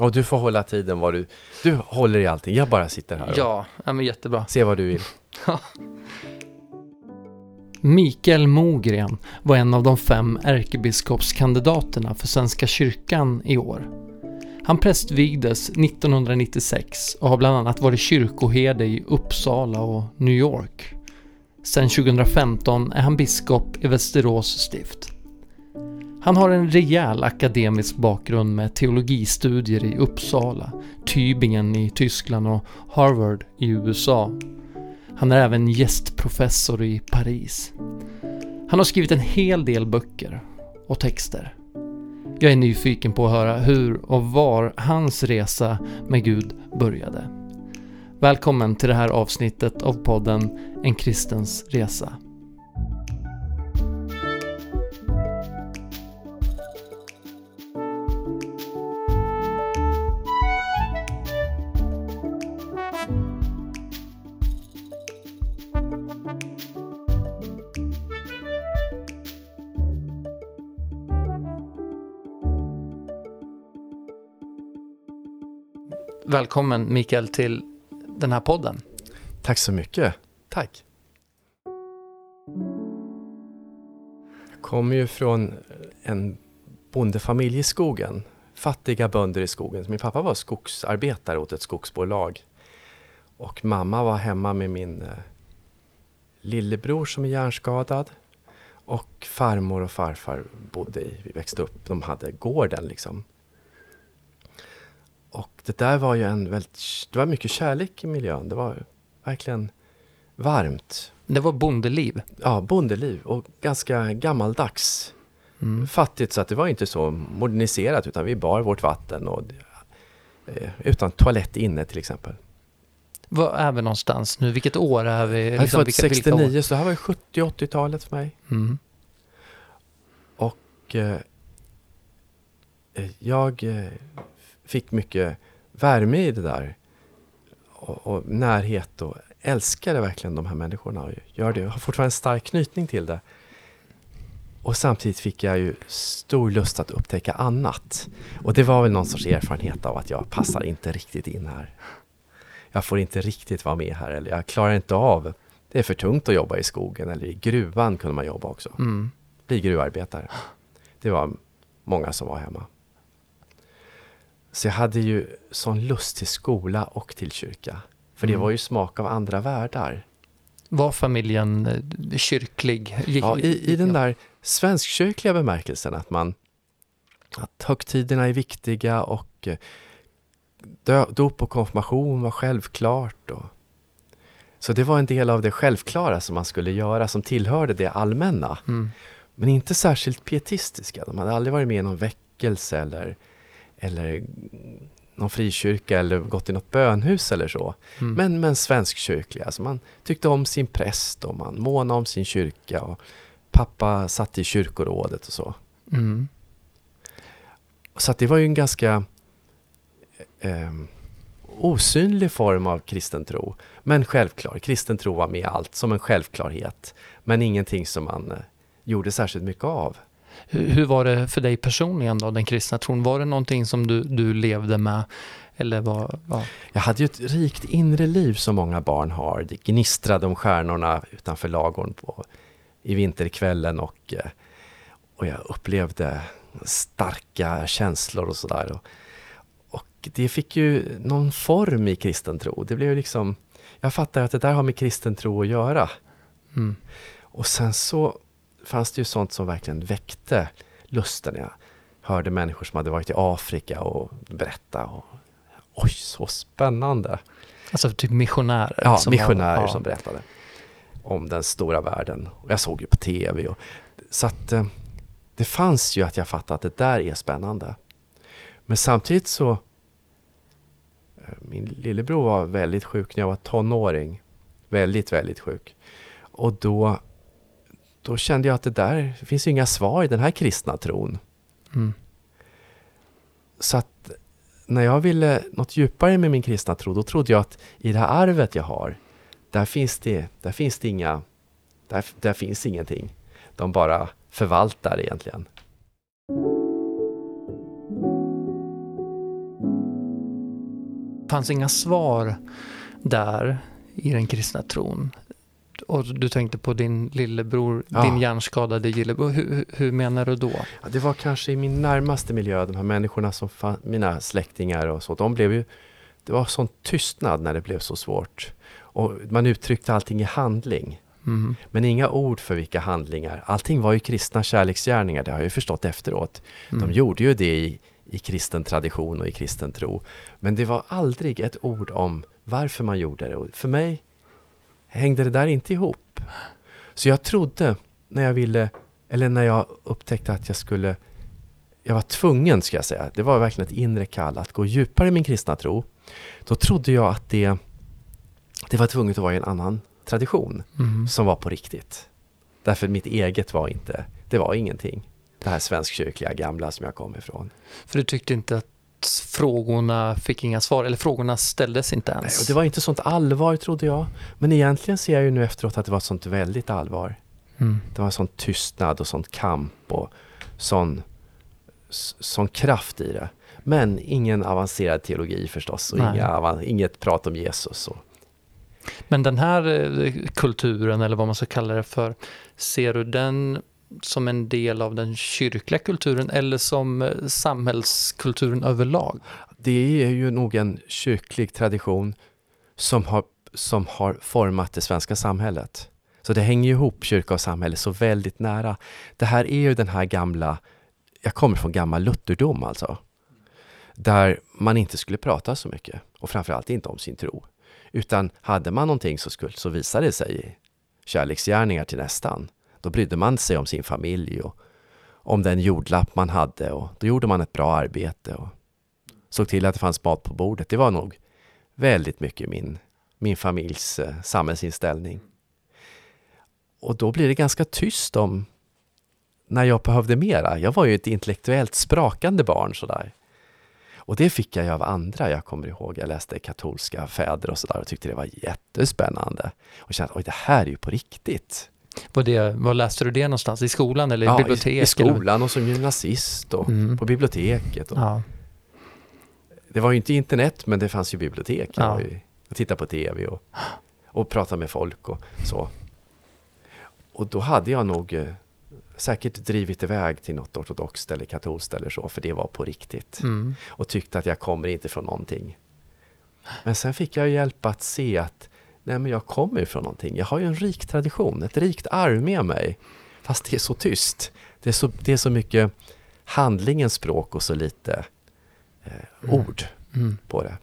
Och du får hålla tiden vad du... Du håller i allting. Jag bara sitter här och Ja, ja men jättebra. ser vad du vill. Mikael Mogren var en av de fem ärkebiskopskandidaterna för Svenska kyrkan i år. Han prästvigdes 1996 och har bland annat varit kyrkoherde i Uppsala och New York. Sedan 2015 är han biskop i Västerås stift. Han har en rejäl akademisk bakgrund med teologistudier i Uppsala, Tübingen i Tyskland och Harvard i USA. Han är även gästprofessor i Paris. Han har skrivit en hel del böcker och texter. Jag är nyfiken på att höra hur och var hans resa med Gud började. Välkommen till det här avsnittet av podden En kristens resa. Välkommen Mikael till den här podden. Tack så mycket. Tack. Jag kommer ju från en bondefamilj i skogen. Fattiga bönder i skogen. Min pappa var skogsarbetare åt ett skogsbolag. Och mamma var hemma med min eh, lillebror som är hjärnskadad. Och farmor och farfar bodde i, vi växte upp, de hade gården liksom. Och det där var ju en väldigt, det var mycket kärlek i miljön. Det var verkligen varmt. Det var bondeliv. Ja, bondeliv och ganska gammaldags. Mm. Fattigt så att det var inte så moderniserat utan vi bar vårt vatten och eh, utan toalett inne till exempel. Var är vi någonstans nu? Vilket år är vi? Jag är Liksom, född vilka- vilka år? 69 så det här var ju 70-80-talet för mig. Mm. Och eh, eh, jag eh, fick mycket värme i det där. Och, och närhet och älskade verkligen de här människorna. Och gör det. Jag har fortfarande en stark knytning till det. Och samtidigt fick jag ju stor lust att upptäcka annat. Och det var väl någon sorts erfarenhet av att jag passar inte riktigt in här. Jag får inte riktigt vara med här eller jag klarar inte av. Det är för tungt att jobba i skogen eller i gruvan kunde man jobba också Mm. bli gruvarbetare. Det var många som var hemma. Så jag hade ju sån lust till skola och till kyrka. För det Mm. var ju smak av andra världar. Var familjen eh, kyrklig? Ja, i, I den där svenskkyrkliga bemärkelsen att man att högtiderna är viktiga och eh, dop och konfirmation var självklart. Och, så det var en del av det självklara som man skulle göra som tillhörde det allmänna. Mm. Men inte särskilt pietistiska. De hade aldrig varit med i någon väckelse eller, eller någon frikyrka eller gått i något bönhus eller så. Mm. Men, men svenskkyrkliga. Alltså man tyckte om sin präst och man månade om sin kyrka. Och pappa satt i kyrkorådet och så. Mm. Så det var ju en ganska eh, osynlig form av kristen tro. Men självklar. Kristen tro var med allt som en självklarhet. Men ingenting som man eh, gjorde särskilt mycket av. Hur, var det för dig personligen då, den kristna tron? Var det någonting som du, du levde med? Eller var, ja. Jag hade ju ett rikt inre liv som många barn har. Det gnistrade om stjärnorna utanför lagorn på, i vinterkvällen och, eh, och jag upplevde starka känslor och sådär. Och, och det fick ju någon form i kristen tro. Det blev ju liksom, jag fattar att det där har med kristen tro att göra. Mm. Och sen så fanns det ju sånt som verkligen väckte lusten. Jag hörde människor som hade varit i Afrika och berätta. Och, Oj, så spännande! Alltså typ missionärer? Ja, som missionärer var, ja. som berättade om den stora världen. Och jag såg ju på TV. Och, så att eh, det fanns ju att jag fattade att det där är spännande. Men samtidigt så eh, min lillebror var väldigt sjuk när jag var tonåring. Väldigt, väldigt sjuk. Och då, då kände jag att det där, det finns ju inga svar i den här kristna tron. Mm. Så att när jag ville något djupare med min kristna tro, då trodde jag att i det här arvet jag har, där finns det, där finns det inga, där, där finns ingenting. De bara förvaltar egentligen. fanns inga svar där i den kristna tron. Och du tänkte på din lillebror, Ja. din hjärnskadade lillebror. Hur, hur- menar du då? Ja, det var kanske i min närmaste miljö, de här människorna som fann, mina släktingar och så, de blev ju, det var sån tystnad när det blev så svårt. Och man uttryckte allting i handling. Mm. Men inga ord för vilka handlingar. Allting var ju kristna kärleksgärningar, det har jag ju förstått efteråt. Mm. De gjorde ju det i, i kristen tradition och i kristen tro. Men det var aldrig ett ord om varför man gjorde det. Och för mig hängde det där inte ihop. Så jag trodde när jag ville, eller när jag upptäckte att jag skulle, jag var tvungen ska jag säga, det var verkligen ett inre kall att gå djupare i min kristna tro. Då trodde jag att det, det var tvunget att vara i en annan tradition Mm. som var på riktigt. Därför mitt eget var inte, det var ingenting. Det här svenskkyrkliga gamla som jag kom ifrån. För du tyckte inte att frågorna fick inga svar, eller frågorna ställdes inte Nej, ens? och det var inte sånt allvar trodde jag. Men egentligen ser jag ju nu efteråt att det var sånt väldigt allvar. Mm. Det var sån tystnad och sånt kamp och sån, sån kraft i det. Men ingen avancerad teologi förstås och Nej. inga, inget prat om Jesus. Och, Men den här eh, kulturen, eller vad man ska kalla det för, ser du den som en del av den kyrkliga kulturen eller som eh, samhällskulturen överlag? det är ju nog en kyrklig tradition som har, som har format det svenska samhället. Så det hänger ihop, kyrka och samhälle, så väldigt nära. Det här är ju den här gamla, jag kommer från gammal lutherdom alltså, där man inte skulle prata så mycket och framförallt inte om sin tro. Utan hade man någonting så, skulle, så visade det sig i kärleksgärningar till nästan. Då brydde man sig om sin familj och om den jordlapp man hade och då gjorde man ett bra arbete och såg till att det fanns mat på bordet. Det var nog väldigt mycket min, min familjs eh, samhällsinställning. Och då blir det ganska tyst om när jag behövde mera. Jag var ju ett intellektuellt sprakande barn sådär. Och det fick jag ju av andra. Jag kommer ihåg, jag läste katolska fäder och sådär och tyckte det var jättespännande. Och kände, oj det här är ju på riktigt. Var, det, var läste du det någonstans? I skolan eller i Ja, bibliotek? i, skolan och som gymnasist och Mm. på biblioteket. Och, Ja. Det var ju inte internet, men det fanns ju bibliotek. Jag, Ja. var ju, jag tittade på tv och, och pratade med folk och så. Och då hade jag nog eh, säkert drivit iväg till något ortodoxt eller katolskt eller så, för det var på riktigt. Mm. Och tyckte att jag kommer inte från någonting. Men sen fick jag hjälp att se att nej men jag kommer från någonting. Jag har ju en rik tradition, ett rikt arv med mig. Fast det är så tyst. Det är så, det är så mycket handlingens språk och så lite eh, Mm. ord Mm. på det.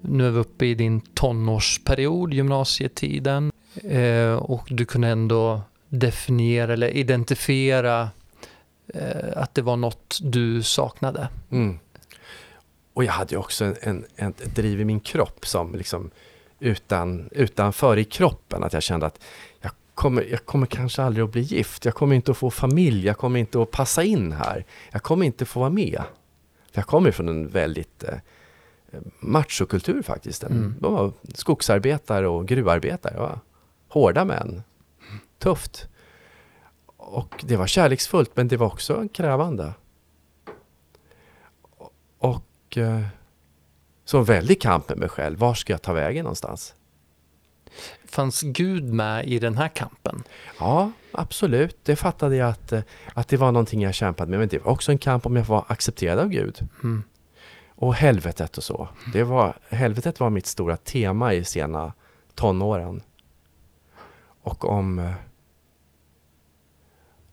Nu är vi uppe i din tonårsperiod, gymnasietiden. Eh, och du kunde ändå definiera eller identifiera att det var något du saknade. Mm. Och jag hade ju också en, en, en, ett driv i min kropp som liksom utan, utanför i kroppen. Att jag kände att jag kommer, jag kommer kanske aldrig att bli gift. Jag kommer inte att få familj. Jag kommer inte att passa in här. Jag kommer inte få vara med. För jag kommer från en väldigt eh, machokultur faktiskt. Mm. De var skogsarbetare och gruvarbetare. Hårda män. Tufft. Och det var kärleksfullt men det var också krävande. Och eh, så en väldig kamp med mig själv. Var ska jag ta vägen någonstans? Fanns Gud med i den här kampen? Ja, absolut. Det fattade jag att, eh, att det var någonting jag kämpade med. Men det var också en kamp om jag var accepterad av Gud. Mm. Och helvetet och så. Det var, helvetet var mitt stora tema i sena tonåren. Och om, eh,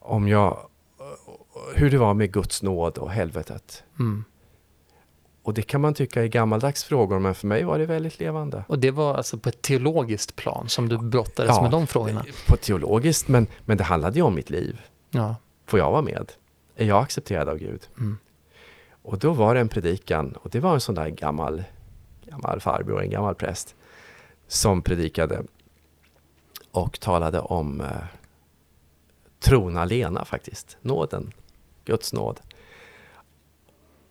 om jag, hur det var med Guds nåd och helvetet. Mm. Och det kan man tycka är gammaldags frågor, men för mig var det väldigt levande. Och det var alltså på ett teologiskt plan som du brottades Ja. med de frågorna? På teologiskt, men, men det handlade ju om mitt liv. Ja. Får jag vara med? Är jag accepterad av Gud? Mm. Och då var det en predikan, och det var en sån där gammal, gammal farbror, en gammal präst, som predikade och talade om eh, tron alena faktiskt, nåden, Guds nåd.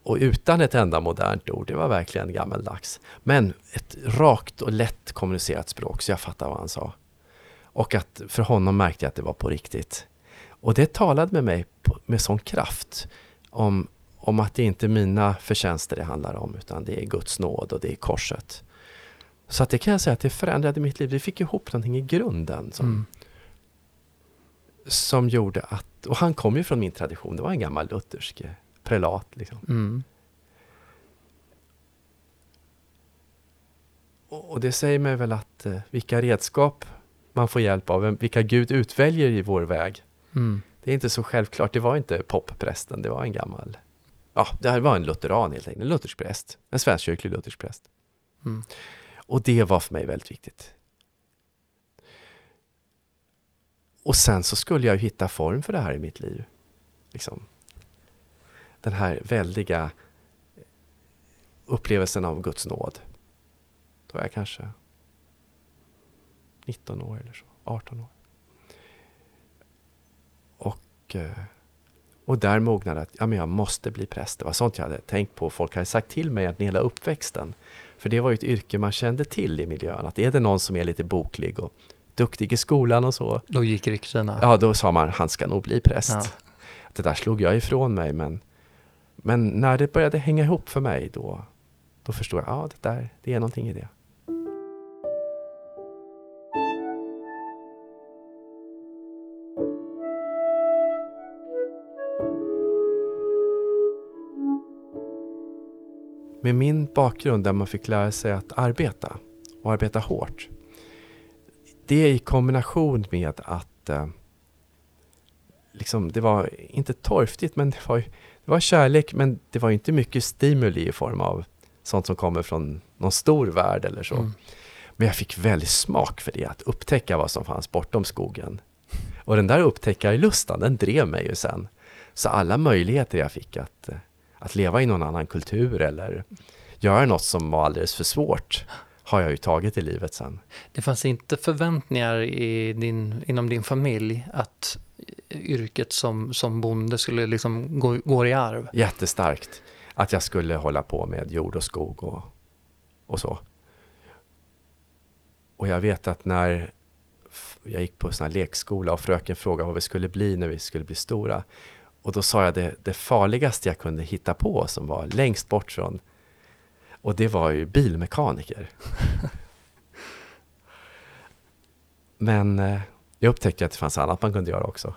Och utan ett enda modernt ord, det var verkligen gammeldags. Men ett rakt och lätt kommunicerat språk, så jag fattade vad han sa. Och att för honom märkte jag att det var på riktigt. Och det talade med mig med sån kraft om, om att det inte är mina förtjänster det handlar om utan det är Guds nåd och det är korset. Så att det kan jag säga att det förändrade mitt liv. Vi fick ihop någonting i grunden som, Mm som gjorde att, och han kom ju från min tradition, det var en gammal luthersk eh, prelat. Liksom. Mm. Och, det säger mig väl att eh, vilka redskap man får hjälp av, vilka Gud utväljer i vår väg. Mm. Det är inte så självklart, det var inte popprästen, det var en gammal, ja, det här var en lutheran helt enkelt, en luthersk präst, en svenskkyrklig luthersk präst. Mm. Och det var för mig väldigt viktigt. Och sen så skulle jag ju hitta form för det här i mitt liv. Liksom. Den här väldiga upplevelsen av Guds nåd. Då var jag kanske 19 år eller så, 18 år. Och, eh, och där mognade att ja, men jag måste bli präst. Det var sånt jag hade tänkt på. Folk hade sagt till mig att hela uppväxten. För det var ju ett yrke man kände till i miljön. Att är det någon som är lite boklig och duktig i skolan och så. Då gick ryktena. Ja, då sa man han ska nog bli präst. Ja. Det där slog jag ifrån mig. Men, men när det började hänga ihop för mig då, då förstod jag ja, det där, det är någonting i det. Med min bakgrund där man fick lära sig att arbeta och arbeta hårt. Det i kombination med att eh, liksom, det var inte torftigt men det var, ju- det var kärlek men det var inte mycket stimuli i form av sånt som kommer från någon stor värld eller så. Mm. Men jag fick väldigt smak för det, att upptäcka vad som fanns bortom skogen. Och den där upptäckarlustan, den drev mig ju sen. Så alla möjligheter jag fick att, eh, att leva i någon annan kultur eller göra något som var alldeles för svårt har jag ju tagit i livet sen. Det fanns inte förväntningar i din, inom din familj att yrket som, som bonde skulle liksom gå, gå i arv? Jättestarkt att jag skulle hålla på med jord och skog och, och så. Och jag vet att när jag gick på sån här lekskola och fröken frågade vad vi skulle bli när vi skulle bli stora. Och då sa jag det, det farligaste jag kunde hitta på som var längst bort från och det var ju bilmekaniker. Men eh, jag upptäckte att det fanns annat man kunde göra också.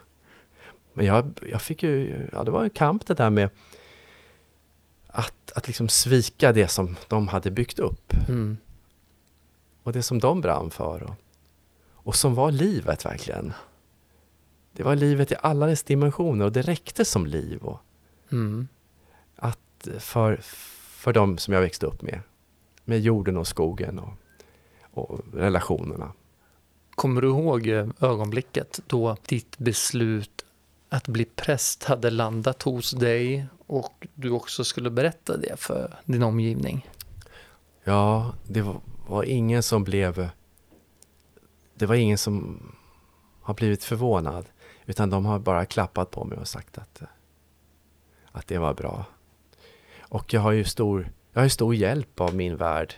Men jag, jag fick ju, ja det var en kamp det där med att, att liksom svika det som de hade byggt upp Mm. och det som de brann för och, och som var livet verkligen. Det var livet i alla dess dimensioner och det räckte som liv och Mm. att för, för de som jag växte upp med. Med jorden och skogen och, och relationerna. Kommer du ihåg eh, ögonblicket då ditt beslut att bli präst hade landat hos dig och du också skulle berätta det för din omgivning? Ja, det var, ingen som blev... Det var ingen som har blivit förvånad. Utan de har bara klappat på mig och sagt att, att det var bra. Och jag har ju stor, jag har stor hjälp av min värld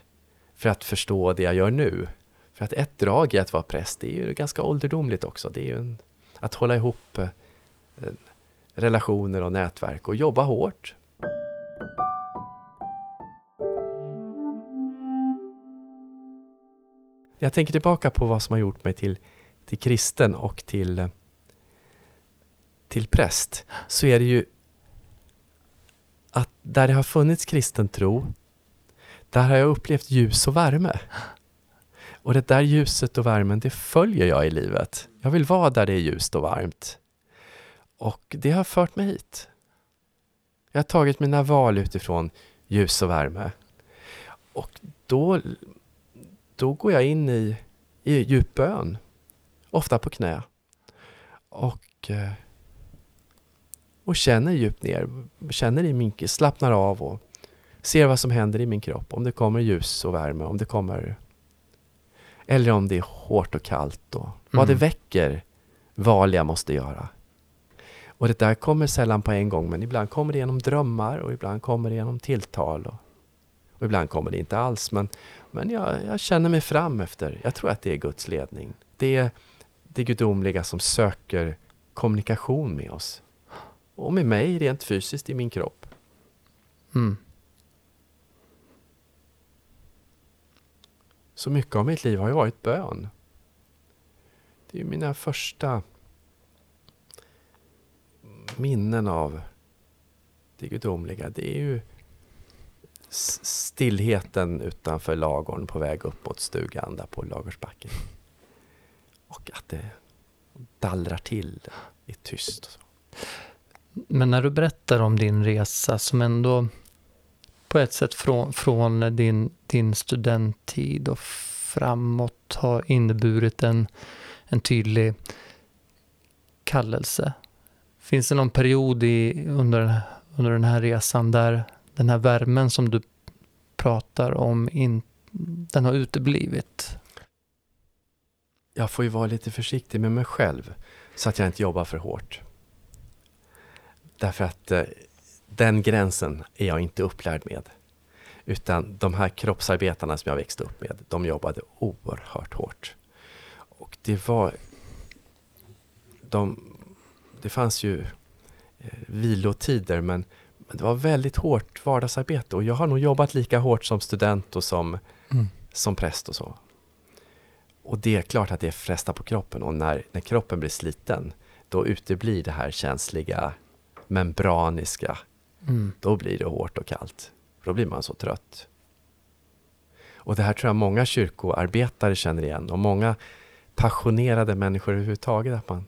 för att förstå det jag gör nu. För att ett drag i att vara präst, det är ju ganska ålderdomligt också. Det är ju en, att hålla ihop eh, relationer och nätverk och jobba hårt. Jag tänker tillbaka på vad som har gjort mig till, till kristen och till, eh, till präst. Så är det ju där det har funnits kristen tro, där har jag upplevt ljus och värme. Och det där ljuset och värmen, det följer jag i livet. Jag vill vara där det är ljust och varmt. Och det har fört mig hit. Jag har tagit mina val utifrån ljus och värme. Och då, då går jag in i, i djup bön. Ofta på knä. Och, eh, och känner djupt ner. Känner i min, slappnar av och ser vad som händer i min kropp. Om det kommer ljus och värme. Om det kommer eller om det är hårt och kallt och vad det Mm. väcker val jag måste göra. Och det där kommer sällan på en gång men ibland kommer det genom drömmar och ibland kommer det genom tilltal. Och, och ibland kommer det inte alls men, men jag, jag känner mig fram efter, jag tror att det är Guds ledning. Det är det gudomliga som söker kommunikation med oss. Och med mig rent fysiskt i min kropp. Mm. Så mycket av mitt liv har ju varit bön. Det är ju mina första minnen av det gudomliga. Det är ju stillheten utanför lagorn på väg upp mot stugan där på Lagersbacken. Och att det dallrar till i tyst. Och så. Men när du berättar om din resa som ändå på ett sätt från, från din, din studenttid och framåt har inneburit en, en tydlig kallelse. Finns det någon period i, under, den här- under den här resan där den här värmen som du pratar om, in, den har uteblivit? Jag får ju vara lite försiktig med mig själv så att jag inte jobbar för hårt. Därför att eh, den gränsen är jag inte upplärd med. Utan de här kroppsarbetarna som jag växte upp med, de jobbade oerhört hårt. Och det var... De, det fanns ju eh, vilotider men, men det var väldigt hårt vardagsarbete och jag har nog jobbat lika hårt som student och som, Mm. som präst och så. Och det är klart att det frestar på kroppen och när, när kroppen blir sliten då uteblir det här känsliga, membraniska. Mm. Då blir det hårt och kallt. Då blir man så trött. Och det här tror jag många kyrkoarbetare känner igen och många passionerade människor överhuvudtaget. Att man,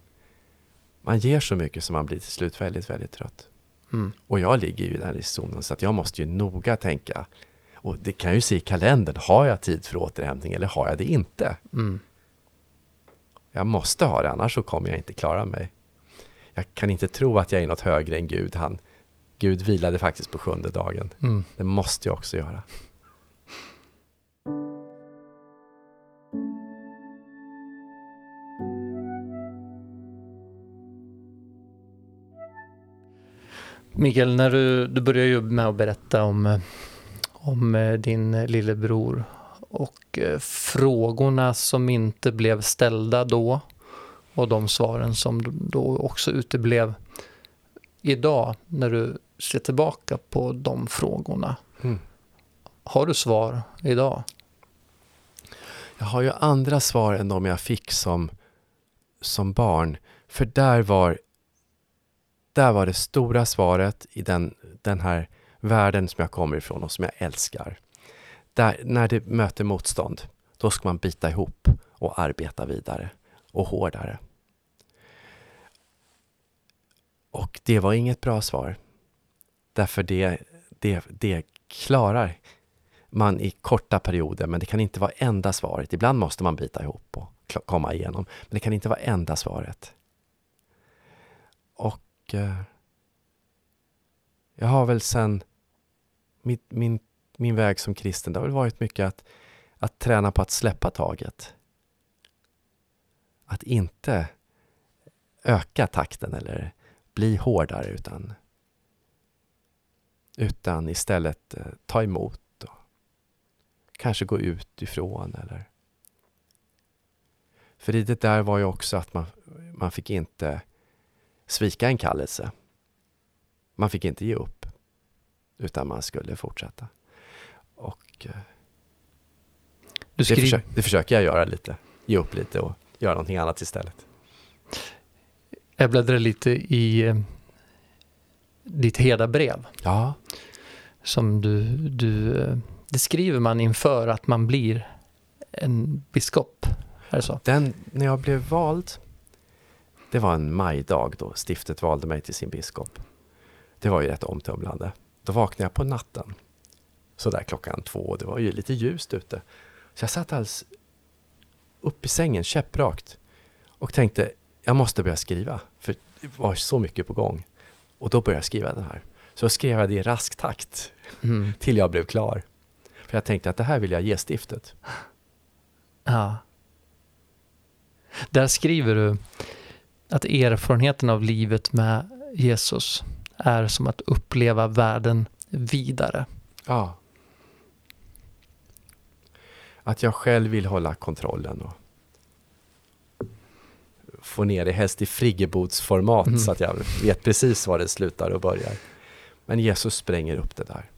man ger så mycket så man blir till slut väldigt, väldigt trött. Mm. Och jag ligger ju i zonen så att jag måste ju noga tänka. Och det kan jag ju se i kalendern. Har jag tid för återhämtning eller har jag det inte? Mm. Jag måste ha det, annars så kommer jag inte klara mig. Jag kan inte tro att jag är något högre än Gud. Han, Gud vilade faktiskt på sjunde dagen. Mm. Det måste jag också göra. Mikael, när du, du börjar ju med att berätta om, om eh, din lillebror och eh, frågorna som inte blev ställda då och de svaren som då också uteblev idag när du ser tillbaka på de frågorna. Mm. Har du svar idag? Jag har ju andra svar än de jag fick som, som barn. För där var, där var det stora svaret i den, den här världen som jag kommer ifrån och som jag älskar. Där, när det möter motstånd, då ska man bita ihop och arbeta vidare och hårdare. Och det var inget bra svar. Därför det, det, det klarar man i korta perioder, men det kan inte vara enda svaret. Ibland måste man bita ihop och komma igenom, men det kan inte vara enda svaret. Och eh, jag har väl sen min, min, min väg som kristen, det har väl varit mycket att, att träna på att släppa taget. Att inte öka takten eller bli hårdare utan, utan istället eh, ta emot och kanske gå ut ifrån eller för i det där var ju också att man, man fick inte svika en kallelse. Man fick inte ge upp. Utan man skulle fortsätta. Och eh, det, försök, det försöker jag göra lite. Ge upp lite och göra någonting annat istället. Jag bläddrar lite i eh, ditt herdabrev. Ja, som du, du, eh, det skriver man inför att man blir en biskop. Är det så? den, när jag blev vald, det var en majdag då stiftet valde mig till sin biskop. Det var ju rätt omtumlande. Då vaknade jag på natten. Så där klockan två, det var ju lite ljust ute. Så jag satt alldeles upp i sängen, käpprakt. Och tänkte, jag måste börja skriva. Det var så mycket på gång. Och då började jag skriva den här. Så jag skrev det i rask takt Mm. till jag blev klar. För jag tänkte att det här vill jag ge stiftet. Ja. Där skriver du att erfarenheten av livet med Jesus är som att uppleva världen vidare. Ja. Att jag själv vill hålla kontrollen och få ner det helst i friggebodsformat Mm. så att jag vet precis var det slutar och börjar. Men Jesus spränger upp det där.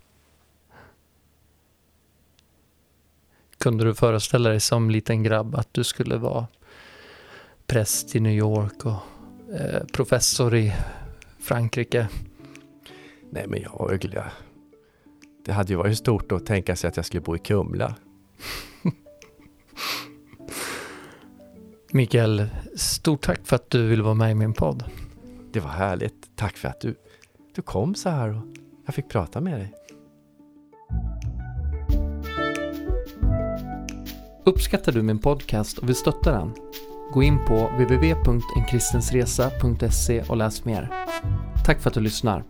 Kunde du föreställa dig som liten grabb att du skulle vara präst i New York och eh, professor i Frankrike? Nej men jag, jag, det hade ju varit stort att tänka sig att jag skulle bo i Kumla. Mikael, stort tack för att du ville vara med i min podd. Det var härligt. Tack för att du, du kom så här och jag fick prata med dig. Uppskattar du min podcast och vill stötta den? Gå in på www.enkristensresa.se och läs mer. Tack för att du lyssnar.